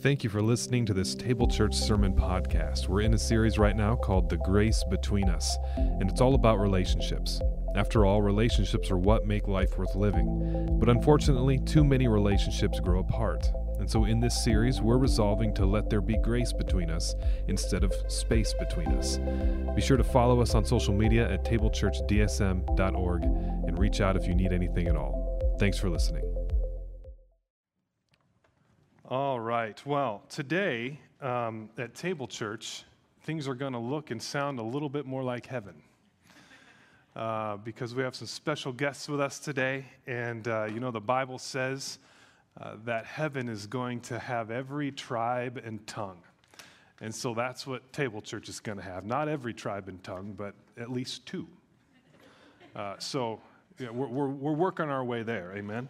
Thank you for listening to this Table Church Sermon Podcast. We're in a series right now called The Grace Between Us, and it's all about relationships. After all, relationships are what make life worth living. But unfortunately, too many relationships grow apart. And so in this series, we're resolving to let there be grace between us instead of space between us. Be sure to follow us on social media at tablechurchdsm.org and reach out if you need anything at all. Thanks for listening. All right. Well, today um, at Table Church, things are going to look and sound a little bit more like heaven. Uh, because we have some special guests with us today. And uh, you know, the Bible says uh, that heaven is going to have every tribe and tongue. And so that's what Table Church is going to have. Not every tribe and tongue, but at least two. Uh, so yeah, we're, we're, we're working our way there. Amen.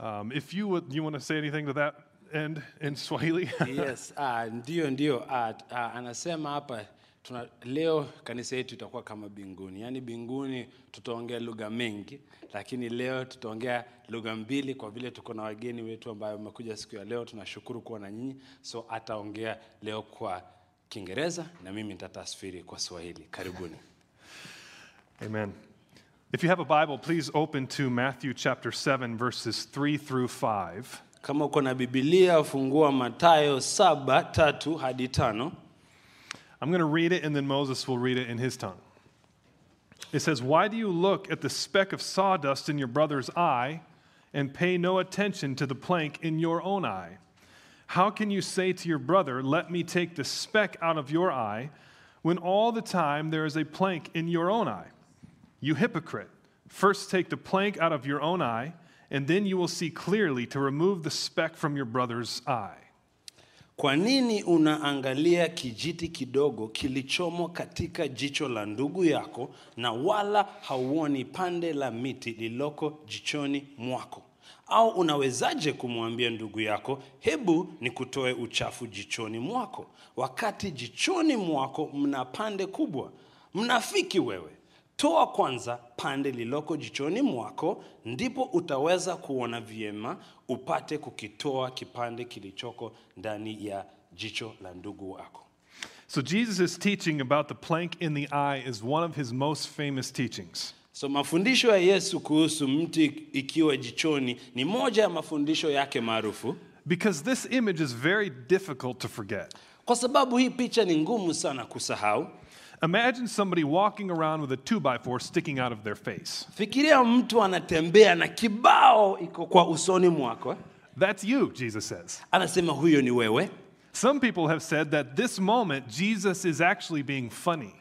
Um, if you would, you want to say anything to that end in Swahili? yes, uh, ndio ndio. Uh, uh, anasema hapa tuna, leo kanisa yetu itakuwa kama binguni, yaani binguni tutaongea lugha mengi, lakini leo tutaongea lugha mbili kwa vile tuko na wageni wetu ambayo wamekuja siku ya leo. Tunashukuru kuwa na nyinyi, so ataongea leo kwa Kiingereza na mimi nitatafsiri kwa Swahili. Karibuni. Amen. If you have a Bible, please open to Matthew chapter 7, verses 3 through 5. Kama uko na Biblia, fungua Mathayo saba tatu hadi tano. I'm going to read it, and then Moses will read it in his tongue. It says, Why do you look at the speck of sawdust in your brother's eye and pay no attention to the plank in your own eye? How can you say to your brother, Let me take the speck out of your eye, when all the time there is a plank in your own eye? You hypocrite, first take the plank out of your own eye, and then you will see clearly to remove the speck from your brother's eye. Kwa nini unaangalia kijiti kidogo kilichomo katika jicho la ndugu yako na wala hauoni pande la miti lililoko jichoni mwako? Au unawezaje kumwambia ndugu yako, hebu nikutoe uchafu jichoni mwako, wakati jichoni mwako mna pande kubwa? Mnafiki wewe! Toa kwanza pande liloko jichoni mwako, ndipo utaweza kuona vyema upate kukitoa kipande kilichoko ndani ya jicho la ndugu wako. So, Jesus teaching about the plank in the eye is one of his most famous teachings. So mafundisho ya Yesu kuhusu mti ikiwa jichoni ni moja ya mafundisho yake maarufu, Because this image is very difficult to forget. kwa sababu hii picha ni ngumu sana kusahau. Imagine somebody walking around with a two by four sticking out of their face. Fikiria mtu anatembea na kibao iko kwa usoni mwako, eh? That's you, Jesus says. anasema huyo ni wewe. Some people have said that this moment, Jesus is actually being funny.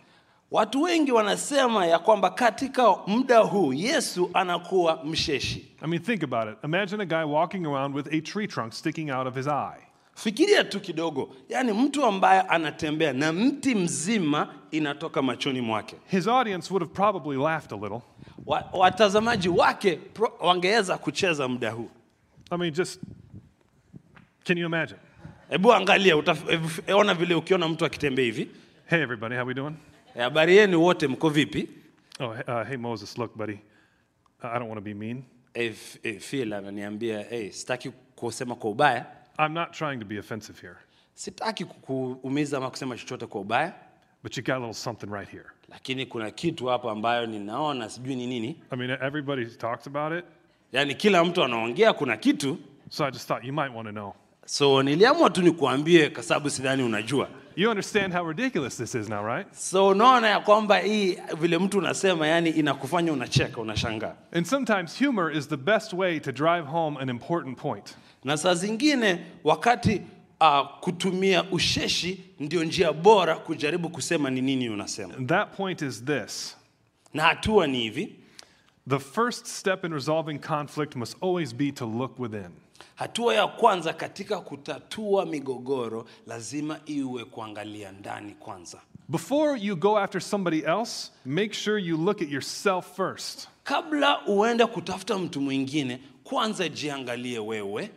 Watu wengi wanasema ya kwamba katika muda huu Yesu anakuwa msheshi. I mean, think about it. Imagine a guy walking around with a tree trunk sticking out of his eye. Fikiria tu kidogo, yaani mtu ambaye anatembea na mti mzima inatoka machoni mwake. His audience would have probably laughed a little. Wa, watazamaji wake pro, wangeweza kucheza muda huu. I mean, just can you imagine? Hebu angalia, utaf- ona vile ukiona mtu akitembea hivi. Hey, everybody, how we doing? Eh, Habari yenu wote, mko vipi? Oh, uh, hey, Moses, look, buddy. I don't want to be mean. Eh, F- eh, Phil ananiambia hey, sitaki kusema kwa ubaya, I'm not trying to be offensive here, sitaki kukuumiza ama kusema chochote kwa ubaya, but you got a little something right here. lakini kuna kitu hapa ambayo ninaona sijui ni nini. I mean, everybody talks about it, Yaani kila mtu anaongea kuna kitu, so I just thought you might want to know. so niliamua tu nikuambie kwa sababu sidhani unajua. You understand how ridiculous this is now, right? So unaona ya kwamba hii vile mtu unasema, yani inakufanya unacheka, unashangaa. And sometimes humor is the best way to drive home an important point. Na saa zingine wakati uh, kutumia usheshi ndio njia bora kujaribu kusema ni nini unasema, And that point is this na hatua ni hivi. the first step in resolving conflict must always be to look within. Hatua ya kwanza katika kutatua migogoro lazima iwe kuangalia ndani kwanza. Before you go after somebody else, make sure you look at yourself first. Kabla uende kutafuta mtu mwingine, kwanza jiangalie wewe.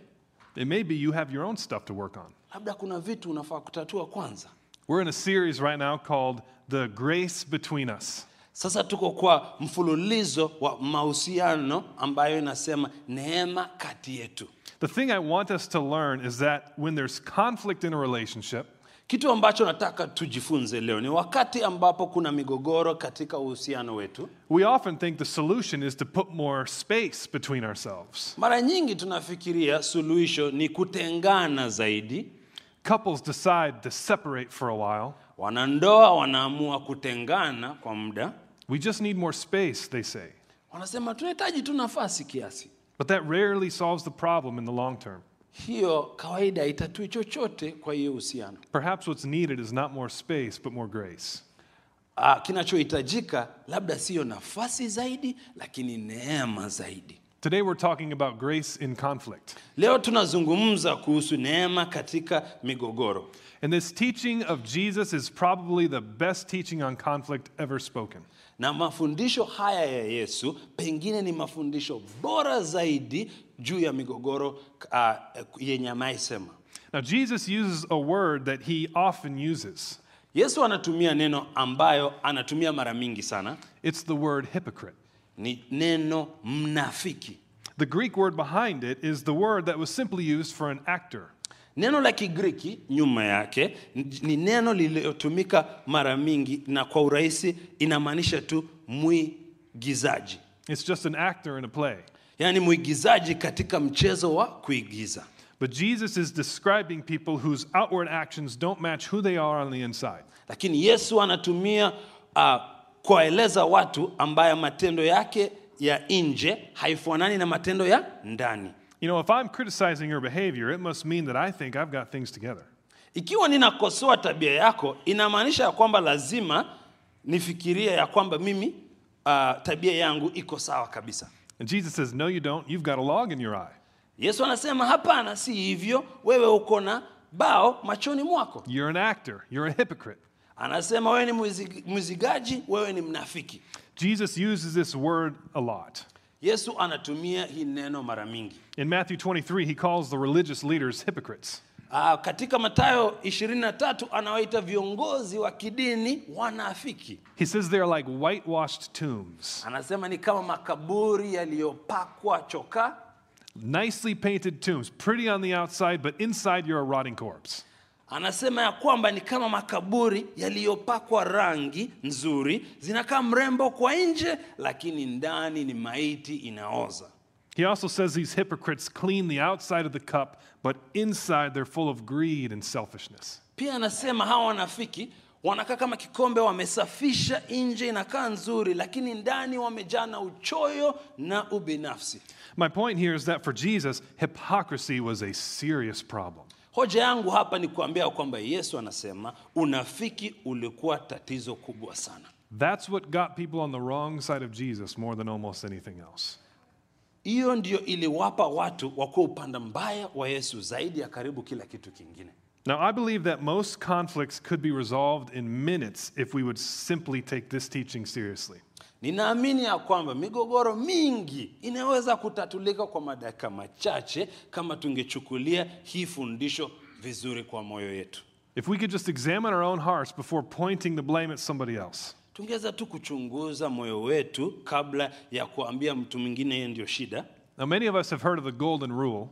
It may be you have your own stuff to work on. Labda kuna vitu unafaa kutatua kwanza. We're in a series right now called The Grace Between Us. Sasa tuko kwa mfululizo wa mahusiano ambayo inasema neema kati yetu. The thing I want us to learn is that when there's conflict in a relationship, Kitu ambacho nataka tujifunze leo ni wakati ambapo kuna migogoro katika uhusiano wetu, we often think the solution is to put more space between ourselves. mara nyingi tunafikiria suluhisho ni kutengana zaidi. Couples decide to separate for a while. Wanandoa wanaamua kutengana kwa muda, We just need more space, they say. wanasema tunahitaji tu nafasi kiasi. But that rarely solves the problem in the long term. Hiyo kawaida haitatui chochote kwa hiyo uhusiano. Perhaps what's needed is not more space, but more grace. Ah, kinachohitajika labda siyo nafasi zaidi, lakini neema zaidi. Today we're talking about grace in conflict. Leo tunazungumza kuhusu neema katika migogoro, And this teaching of Jesus is probably the best teaching on conflict ever spoken. Na mafundisho haya ya Yesu pengine ni mafundisho bora zaidi juu ya migogoro uh, yenye amaisema. Now, Jesus uses a word that he often uses. Yesu anatumia neno ambayo anatumia mara mingi sana, It's the word hypocrite. ni neno mnafiki. The Greek word behind it is the word that was simply used for an actor. Neno la Kigiriki nyuma yake ni neno lililotumika mara mingi na kwa urahisi inamaanisha tu mwigizaji, It's just an actor in a play. yaani mwigizaji katika mchezo wa kuigiza. But Jesus is describing people whose outward actions don't match who they are on the inside. Lakini Yesu anatumia uh, kuwaeleza watu ambaye matendo yake ya nje haifanani na matendo ya ndani. You know, if I'm criticizing your behavior, it must mean that I think I've got things together. Ikiwa ninakosoa tabia yako, inamaanisha ya kwamba lazima nifikirie ya kwamba mimi uh, tabia yangu iko sawa kabisa. And Jesus says, No, you don't. You've got a log in your eye. Yesu anasema hapana, si hivyo, wewe uko na bao machoni mwako. You're an actor. You're a hypocrite. Anasema wewe ni mwizi- mwizigaji, wewe ni mnafiki. Jesus uses this word a lot. Yesu anatumia hii neno mara mingi. In Matthew 23, he calls the religious leaders hypocrites. Ah, katika Mathayo 23 anawaita viongozi wa kidini wanafiki. He says they're like whitewashed tombs, Anasema ni kama makaburi yaliyopakwa chokaa, nicely painted tombs, pretty on the outside, but inside you're a rotting corpse. Anasema ya kwamba ni kama makaburi yaliyopakwa rangi nzuri, zinakaa mrembo kwa nje, lakini ndani ni maiti inaoza. He also says these hypocrites clean the outside of the cup, but inside they're full of greed and selfishness. Pia anasema hawa wanafiki wanakaa kama kikombe, wamesafisha nje inakaa nzuri, lakini ndani wamejaa na uchoyo na ubinafsi. My point here is that for Jesus, hypocrisy was a serious problem. Hoja yangu hapa ni kuambia kwamba Yesu anasema unafiki ulikuwa tatizo kubwa sana. That's what got people on the wrong side of Jesus more than almost anything else. Hiyo ndio iliwapa watu wakuwa upande mbaya wa Yesu zaidi ya karibu kila kitu kingine. Now, I believe that most conflicts could be resolved in minutes if we would simply take this teaching seriously. Ninaamini ya kwamba migogoro mingi inaweza kutatulika kwa madakika machache kama tungechukulia hii fundisho vizuri kwa moyo yetu. If we could just examine our own hearts before pointing the blame at somebody else. Tungeweza tu kuchunguza moyo wetu kabla ya kuambia mtu mwingine yeye ndio shida. Now, many of us have heard of the golden rule,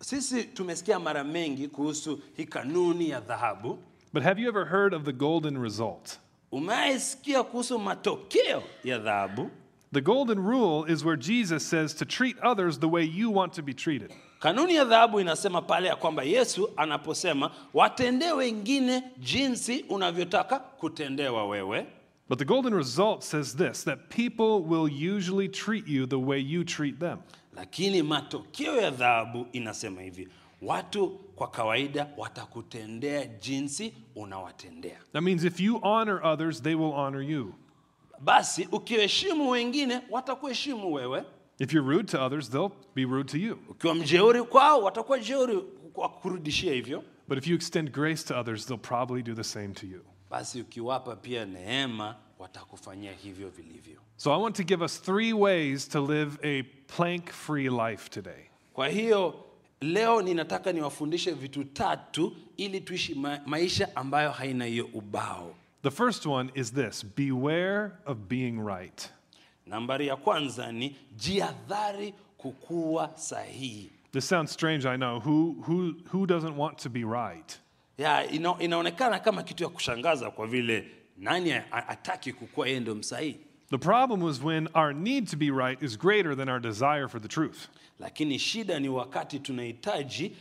Sisi tumesikia mara mengi kuhusu hii kanuni ya dhahabu. but have you ever heard of the golden result? Umewaisikia kuhusu matokeo ya dhahabu? The golden rule is where Jesus says to treat others the way you want to be treated. Kanuni ya dhahabu inasema pale ya kwamba Yesu anaposema watendee wengine jinsi unavyotaka kutendewa wewe, But the golden result says this that people will usually treat you the way you treat them. lakini matokeo ya dhahabu inasema hivi, watu kwa kawaida watakutendea jinsi unawatendea. That means if you honor others, they will honor you. Basi ukiheshimu wengine watakuheshimu wewe, If you're rude to others, they'll be rude to you. ukiwa mjeuri kwao watakuwa jeuri kwa kurudishia hivyo. But if you extend grace to others, they'll probably do the same to you. Basi ukiwapa pia neema watakufanyia hivyo vilivyo. So I want to give us three ways to live a plank free life today. Kwa hiyo leo ninataka niwafundishe vitu tatu ili tuishi ma maisha ambayo haina hiyo ubao. The first one is this beware of being right. Nambari ya kwanza ni jiadhari kukuwa sahihi. This sounds strange, I know. Who, who, who doesn't want to be right? yeah, ina, inaonekana kama kitu ya kushangaza kwa vile nani ataki kukuwa yeye ndio msahihi, The problem was when our need to be right is greater than our desire for the truth. lakini shida ni wakati tunahitaji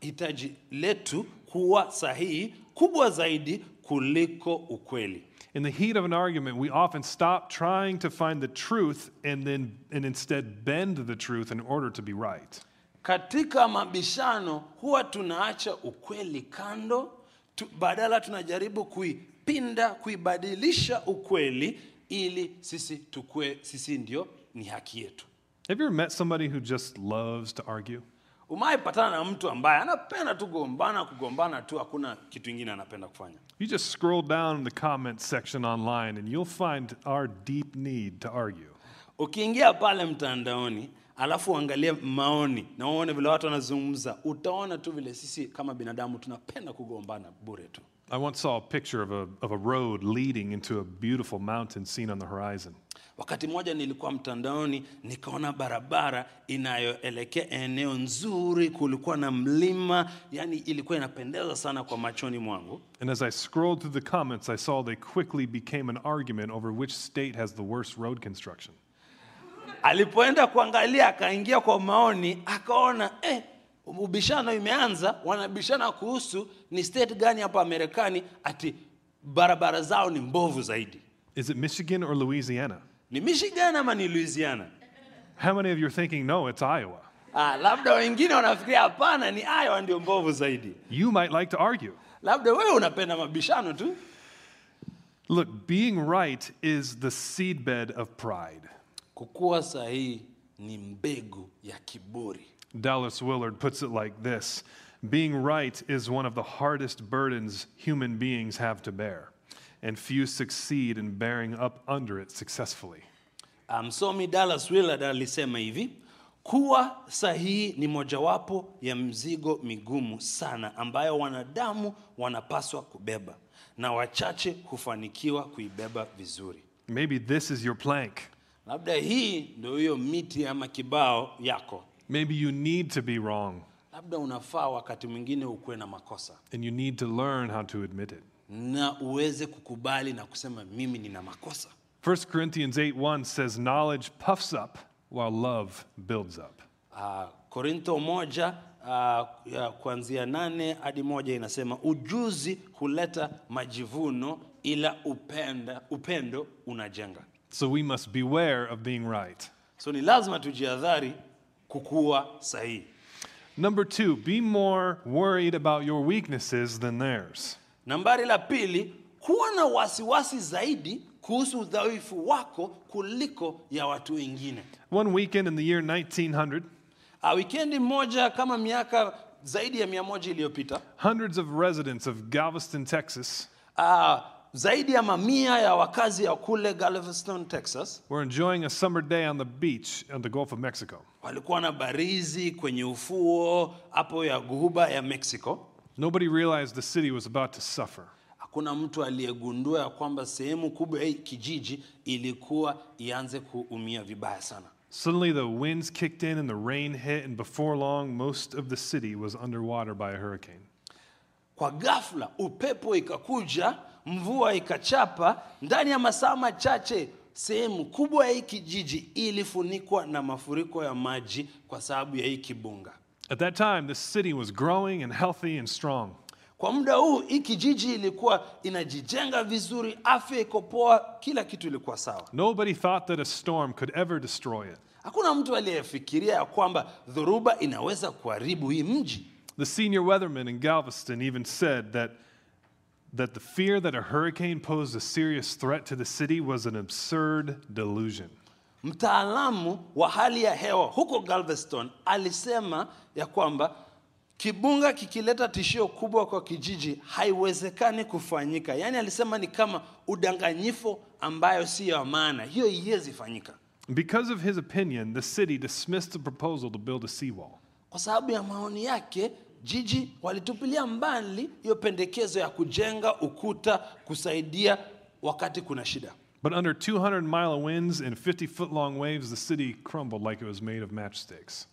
hitaji letu kuwa sahihi kubwa zaidi kuliko ukweli. In the heat of an argument, we often stop trying to find the truth and then and instead bend the truth in order to be right. Katika mabishano huwa tunaacha ukweli kando tu, badala tunajaribu kuipinda kuibadilisha ukweli ili sisi tukue sisi ndio ni haki yetu. Have you ever met somebody who just loves to argue? Umaipatana na mtu ambaye anapenda tu gombana kugombana tu, hakuna kitu ingine anapenda kufanya. You just scroll down the comment section online and you'll find our deep need to argue. Ukiingia pale mtandaoni alafu uangalie maoni na uone vile watu wanazungumza, utaona tu vile sisi kama binadamu tunapenda kugombana bure tu. I once saw a picture of a, of a road leading into a beautiful mountain seen on the horizon. Wakati mmoja nilikuwa mtandaoni nikaona barabara inayoelekea eneo nzuri, kulikuwa na mlima, yani ilikuwa inapendeza sana kwa machoni mwangu. And as I scrolled through the comments, I saw they quickly became an argument over which state has the worst road construction. Alipoenda kuangalia, akaingia kwa maoni, akaona eh, ubishano imeanza, wanabishana kuhusu ni state gani hapa Marekani ati barabara zao ni mbovu zaidi, Is it Michigan or Louisiana? ni Michigan ama ni Louisiana? How many of you are thinking, no, it's Iowa? Ah, labda wengine wanafikiria hapana, ni Iowa ndio mbovu zaidi. You might like to argue. Labda wewe unapenda mabishano tu. Look, being right is the seedbed of pride. Kukuwa sahihi ni mbegu ya kiburi. Dallas Willard puts it like this Being right is one of the hardest burdens human beings have to bear, and few succeed in bearing up under it successfully. Ah, msomi Dallas Willard alisema hivi, kuwa sahihi ni mojawapo ya mzigo migumu sana ambayo wanadamu wanapaswa kubeba na wachache hufanikiwa kuibeba vizuri. Maybe this is your plank. Labda hii ndio hiyo miti ama kibao yako. Maybe you need to be wrong, Labda unafaa wakati mwingine ukuwe na makosa and you need to learn how to admit it. na uweze kukubali na kusema mimi nina makosa. 1 Corinthians 8 1 says, Knowledge puffs up while love builds up. Uh, moja uh, ya kuanzia nane hadi moja inasema ujuzi huleta majivuno ila upenda, upendo unajenga. So we must beware of being right. So ni lazima tujiadhari kukuwa sahihi. Number two, be more worried about your weaknesses than theirs. Nambari la pili, kuwa na wasiwasi zaidi kuhusu udhaifu wako kuliko ya watu wengine. One weekend in the year 1900, Uh, wikendi moja kama miaka zaidi ya mia moja iliyopita hundreds of residents of Galveston, Texas, uh, zaidi ya mamia ya wakazi ya kule Galveston, Texas were enjoying a summer day on the beach on the Gulf of Mexico. walikuwa na barizi kwenye ufuo hapo ya guhuba ya Mexico. Nobody realized the city was about to suffer. Hakuna mtu aliyegundua ya kwamba sehemu kubwa ya kijiji ilikuwa ianze kuumia vibaya sana. Suddenly, the winds kicked in and the rain hit, and before long, most of the city was underwater by a hurricane. Kwa ghafla upepo ikakuja, mvua ikachapa, ndani ya masaa machache sehemu kubwa ya hii kijiji ilifunikwa na mafuriko ya maji kwa sababu ya hii kibunga. At that time, the city was growing and healthy and strong. Kwa muda huu hii kijiji ilikuwa inajijenga vizuri, afya iko poa, kila kitu ilikuwa sawa. Nobody thought that a storm could ever destroy it. Hakuna mtu aliyefikiria ya kwamba dhoruba inaweza kuharibu hii mji. The senior weatherman in Galveston even said that, that the fear that a hurricane posed a serious threat to the city was an absurd delusion. Mtaalamu wa hali ya hewa huko Galveston alisema ya kwamba kibunga kikileta tishio kubwa kwa kijiji haiwezekani kufanyika. Yaani alisema ni kama udanganyifu ambayo si ya maana, hiyo iwezi fanyika. Because of his opinion, the city dismissed the proposal to build a seawall. Kwa sababu ya maoni yake, jiji walitupilia mbali hiyo pendekezo ya kujenga ukuta kusaidia wakati kuna shida But under 200 mile of winds and 50 foot long waves, the city crumbled like it was made of matchsticks.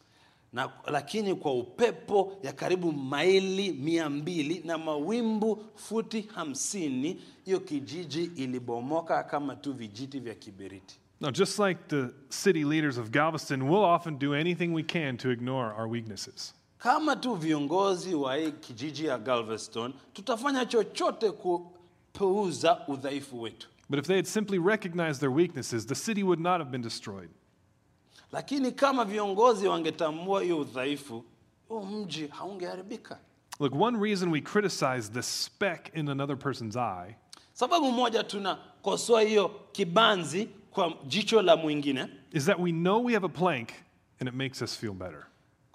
na lakini kwa upepo ya karibu maili mia mbili na mawimbu futi hamsini hiyo kijiji ilibomoka kama tu vijiti vya kiberiti Now, just like the city leaders of Galveston, we'll often do anything we can to ignore our weaknesses. Kama tu viongozi wa hii kijiji ya galveston tutafanya chochote kupuuza udhaifu wetu But if they had simply recognized their weaknesses, the city would not have been destroyed. lakini kama viongozi wangetambua hiyo udhaifu huu mji haungeharibika Look, one reason we criticize the speck in another person's eye sababu moja tunakosoa hiyo kibanzi kwa jicho la mwingine is that we know we have a plank and it makes us feel better.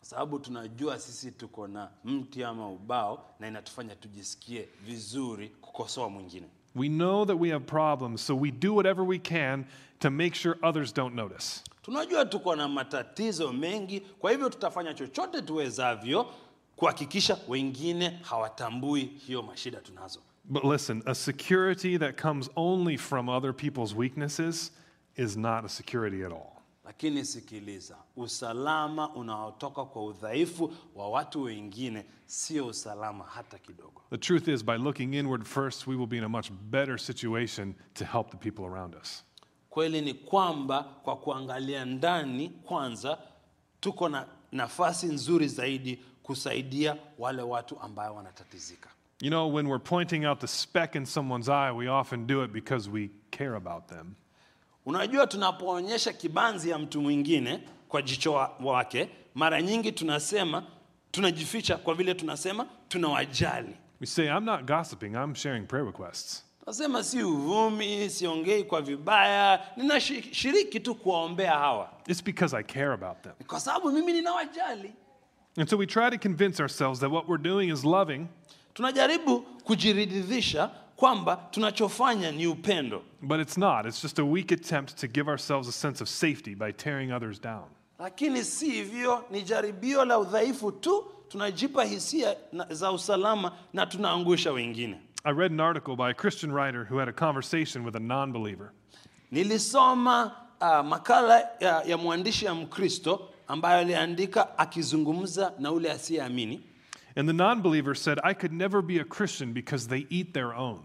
Kwa sababu tunajua sisi tuko na mti ama ubao na inatufanya tujisikie vizuri kukosoa mwingine We know that we have problems, so we do whatever we can to make sure others don't notice. tunajua tuko na matatizo mengi kwa hivyo tutafanya chochote tuwezavyo kuhakikisha wengine hawatambui hiyo mashida tunazo But listen, a security that comes only from other people's weaknesses is not a security at all. Lakini sikiliza usalama unaotoka kwa udhaifu wa watu wengine sio usalama hata kidogo The truth is, by looking inward first, we will be in a much better situation to help the people around us. kweli ni kwamba kwa kuangalia ndani kwanza tuko na nafasi nzuri zaidi kusaidia wale watu ambayo wanatatizika You know, when we're pointing out the speck in someone's eye, we often do it because we care about them. Unajua tunapoonyesha kibanzi ya mtu mwingine kwa jicho wa- wake mara nyingi tunasema tunajificha kwa vile tunasema tunawajali We say, I'm not gossiping, I'm sharing prayer requests. tunasema si uvumi siongei kwa vibaya ninashiriki tu kuwaombea hawa It's because I care about them. kwa sababu mimi ninawajali And so we try to convince ourselves that what we're doing is loving, tunajaribu kujiridhisha kwamba tunachofanya ni upendo but it's not. It's just a weak attempt to give ourselves a sense of safety by tearing others down. lakini si hivyo ni jaribio la udhaifu tu tunajipa hisia na- za usalama na tunaangusha wengine I read an article by a Christian writer who had a conversation with a non believer. nilisoma uh, makala ya, ya mwandishi ya mkristo ambayo aliandika akizungumza na ule asiyeamini And the non believer said, I could never be a Christian because they eat their own.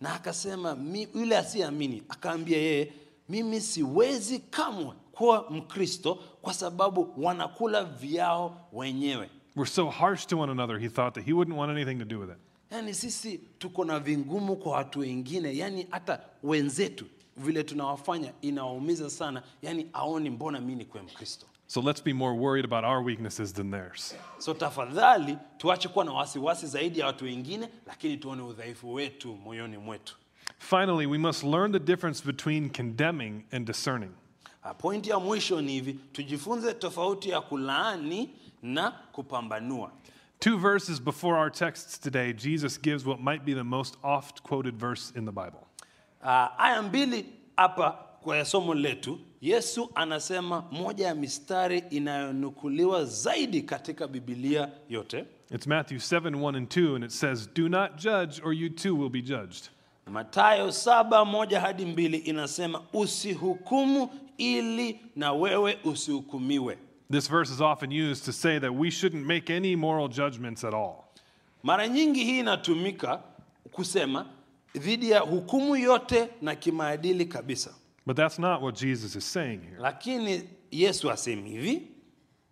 Na akasema mi, yule asiyeamini akaambia yeye mimi siwezi kamwe kuwa mkristo kwa sababu wanakula vyao wenyewe We're so harsh to one another, he thought that he wouldn't want anything to do with it. yaani sisi tuko na vingumu kwa watu wengine yaani hata wenzetu vile tunawafanya inawaumiza sana yaani aoni mbona mi kuwe mkristo So let's be more worried about our weaknesses than theirs. so tafadhali tuache kuwa na wasiwasi zaidi ya watu wengine lakini tuone udhaifu wetu moyoni mwetu Finally, we must learn the difference between condemning and discerning. Ah, pointi ya mwisho ni hivi tujifunze tofauti ya kulaani na kupambanua Two verses before our texts today, Jesus gives what might be the most oft quoted verse in the Bible. Ah, aya mbili hapa kwa somo letu yesu anasema moja ya mistari inayonukuliwa zaidi katika bibilia yote It's Matthew 7 1 and 2, and it says, Do not judge, or you too will be judged. matayo saba moja hadi mbili inasema usihukumu ili na wewe usihukumiwe This verse is often used to say that we shouldn't make any moral judgments at all. mara nyingi hii inatumika kusema dhidi ya hukumu yote na kimaadili kabisa But that's not what Jesus is saying here. lakini yesu asemi hivi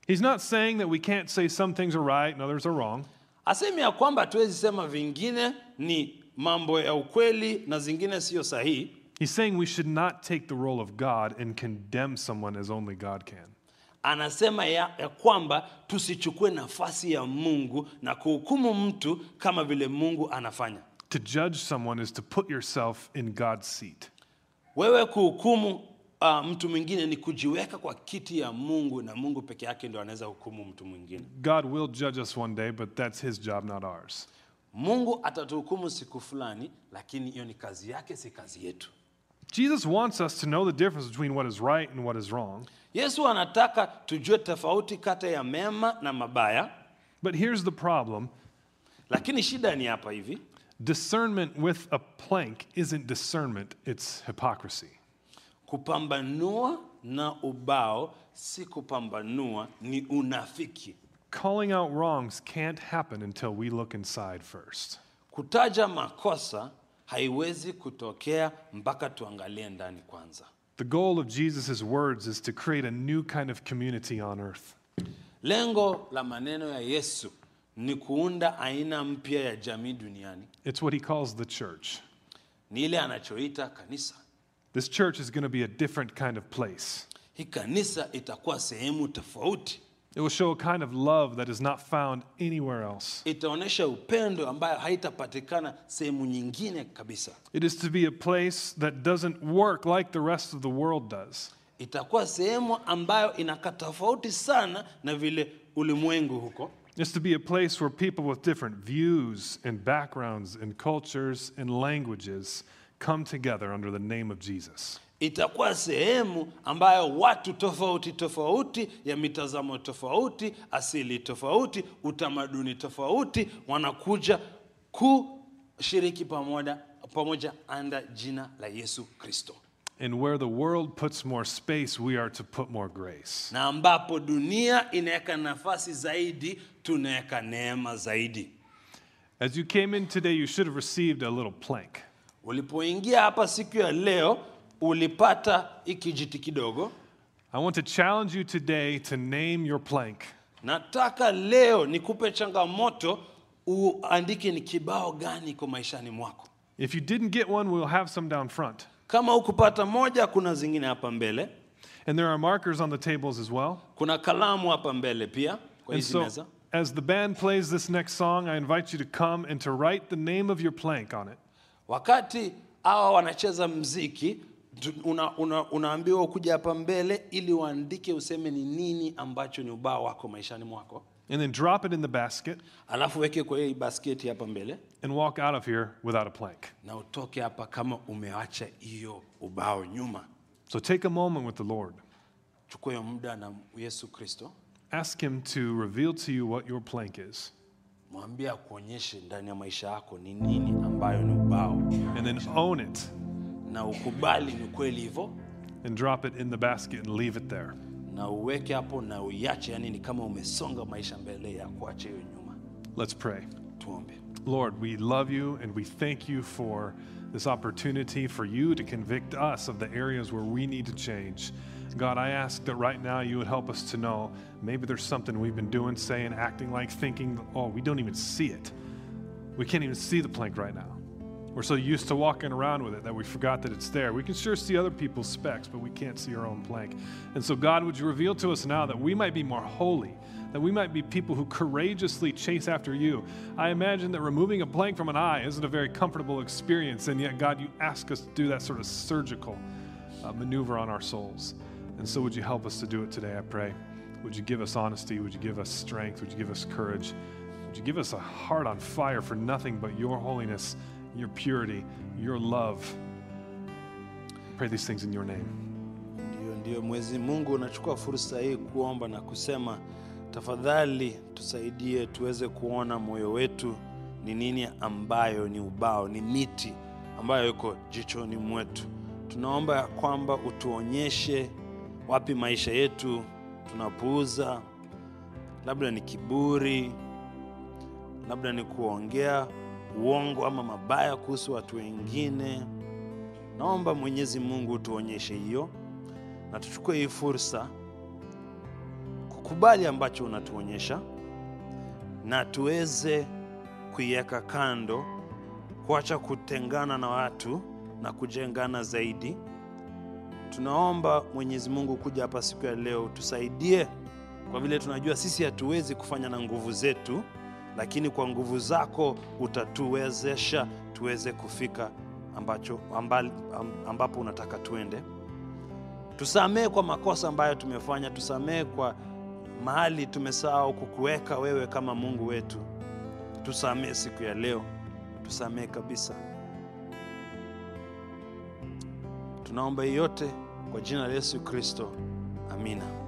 He's not saying that we can't say some things are right and others are wrong. asemi ya kwamba hatuwezi sema vingine ni mambo ya ukweli na zingine sio sahihi He's saying we should not take the role of God and condemn someone as only God can. anasema ya, ya kwamba tusichukue nafasi ya mungu na kuhukumu mtu kama vile mungu anafanya To judge someone is to put yourself in God's seat. Wewe kuhukumu uh, mtu mwingine ni kujiweka kwa kiti ya mungu na mungu peke yake ndio anaweza hukumu mtu mwingine. God will judge us one day, but that's his job, not ours. mungu atatuhukumu siku fulani lakini hiyo ni kazi yake si kazi yetu. Jesus wants us to know the difference between what is right and what is wrong. yesu anataka tujue tofauti kati ya mema na mabaya. But here's the problem. Lakini shida ni hapa hivi discernment with a plank isn't discernment, it's hypocrisy. kupambanua na ubao si kupambanua ni unafiki Calling out wrongs can't happen until we look inside first. kutaja makosa haiwezi kutokea mpaka tuangalie ndani kwanza The goal of Jesus' words is to create a new kind of community on earth. lengo la maneno ya yesu ni kuunda aina mpya ya jamii duniani It's what he calls the church. ni ile anachoita kanisa This church is going to be a different kind of place. hii kanisa itakuwa sehemu tofauti It will show a kind of love that is not found anywhere else. itaonyesha upendo ambayo haitapatikana sehemu nyingine kabisa It is to be a place that doesn't work like the rest of the world does. itakuwa sehemu ambayo inakaa tofauti sana na vile ulimwengu huko It's to be a place where people with different views and backgrounds and cultures and languages come together under the name of Jesus. itakuwa sehemu ambayo watu tofauti tofauti ya mitazamo tofauti asili tofauti utamaduni tofauti wanakuja kushiriki pamoja pamoja anda jina la yesu kristo And where the world puts more space, we are to put more grace. na ambapo dunia inaweka nafasi zaidi tunaweka neema zaidi As you came in today, you should have received a little plank. ulipoingia hapa siku ya leo ulipata ikijiti kidogo I want to challenge you today to name your plank. nataka leo nikupe changamoto uandike ni kibao gani kwa maishani mwako If you didn't get one, we'll have some down front. Kama hukupata moja kuna zingine hapa mbele And there are markers on the tables as well. kuna kalamu hapa mbele pia kwa And hizi so, meza as the band plays this next song, I invite you to come and to write the name of your plank on it. wakati hawa wanacheza mziki una, una, unaambiwa ukuja hapa mbele ili uandike useme ni nini ambacho ni ubao wako maishani mwako And then drop it in the basket alafu weke kwa hii basketi hapa mbele and walk out of here without a plank. na utoke hapa kama umeacha hiyo ubao nyuma So take a moment with the Lord. chukua hiyo muda na yesu kristo Ask Him to reveal to you what your plank is. mwambie akuonyeshe ndani ya maisha yako ni nini ambayo ni ubao And then own it na ukubali ni kweli hivyo and drop it in the basket and leave it there. Na uweke hapo na uiache yani ni kama umesonga maisha mbele ya kuacha hiyo nyuma Let's pray. tuombe Lord, we love you and we thank you for this opportunity for you to convict us of the areas where we need to change. God, I ask that right now you would help us to know maybe there's something we've been doing, saying, acting like, thinking, oh, we don't even see it. We can't even see the plank right now. We're so used to walking around with it that we forgot that it's there. We can sure see other people's specks, but we can't see our own plank. And so, God, would you reveal to us now that we might be more holy, that we might be people who courageously chase after you? I imagine that removing a plank from an eye isn't a very comfortable experience, and yet, God, you ask us to do that sort of surgical uh, maneuver on our souls. And so, would you help us to do it today, I pray? Would you give us honesty? Would you give us strength? Would you give us courage? Would you give us a heart on fire for nothing but your holiness, your purity, your love? Pray these things in your name. ndio ndio mwezi mungu unachukua fursa hii kuomba na kusema tafadhali tusaidie tuweze kuona moyo wetu ni nini ambayo ni ubao ni miti ambayo iko jichoni mwetu tunaomba ya kwamba utuonyeshe wapi maisha yetu tunapuuza labda ni kiburi labda ni kuongea uongo ama mabaya kuhusu watu wengine naomba mwenyezi mungu tuonyeshe hiyo na tuchukue hii fursa kukubali ambacho unatuonyesha na tuweze kuiweka kando kuacha kutengana na watu na kujengana zaidi. Tunaomba mwenyezi mungu kuja hapa siku ya leo tusaidie kwa vile tunajua sisi hatuwezi kufanya na nguvu zetu lakini kwa nguvu zako utatuwezesha tuweze kufika ambacho ambali, ambapo unataka tuende. Tusamehe kwa makosa ambayo tumefanya. Tusamehe kwa mahali tumesahau kukuweka wewe kama mungu wetu. Tusamehe siku ya leo. Tusamehe kabisa. Tunaomba yote kwa jina la yesu kristo. Amina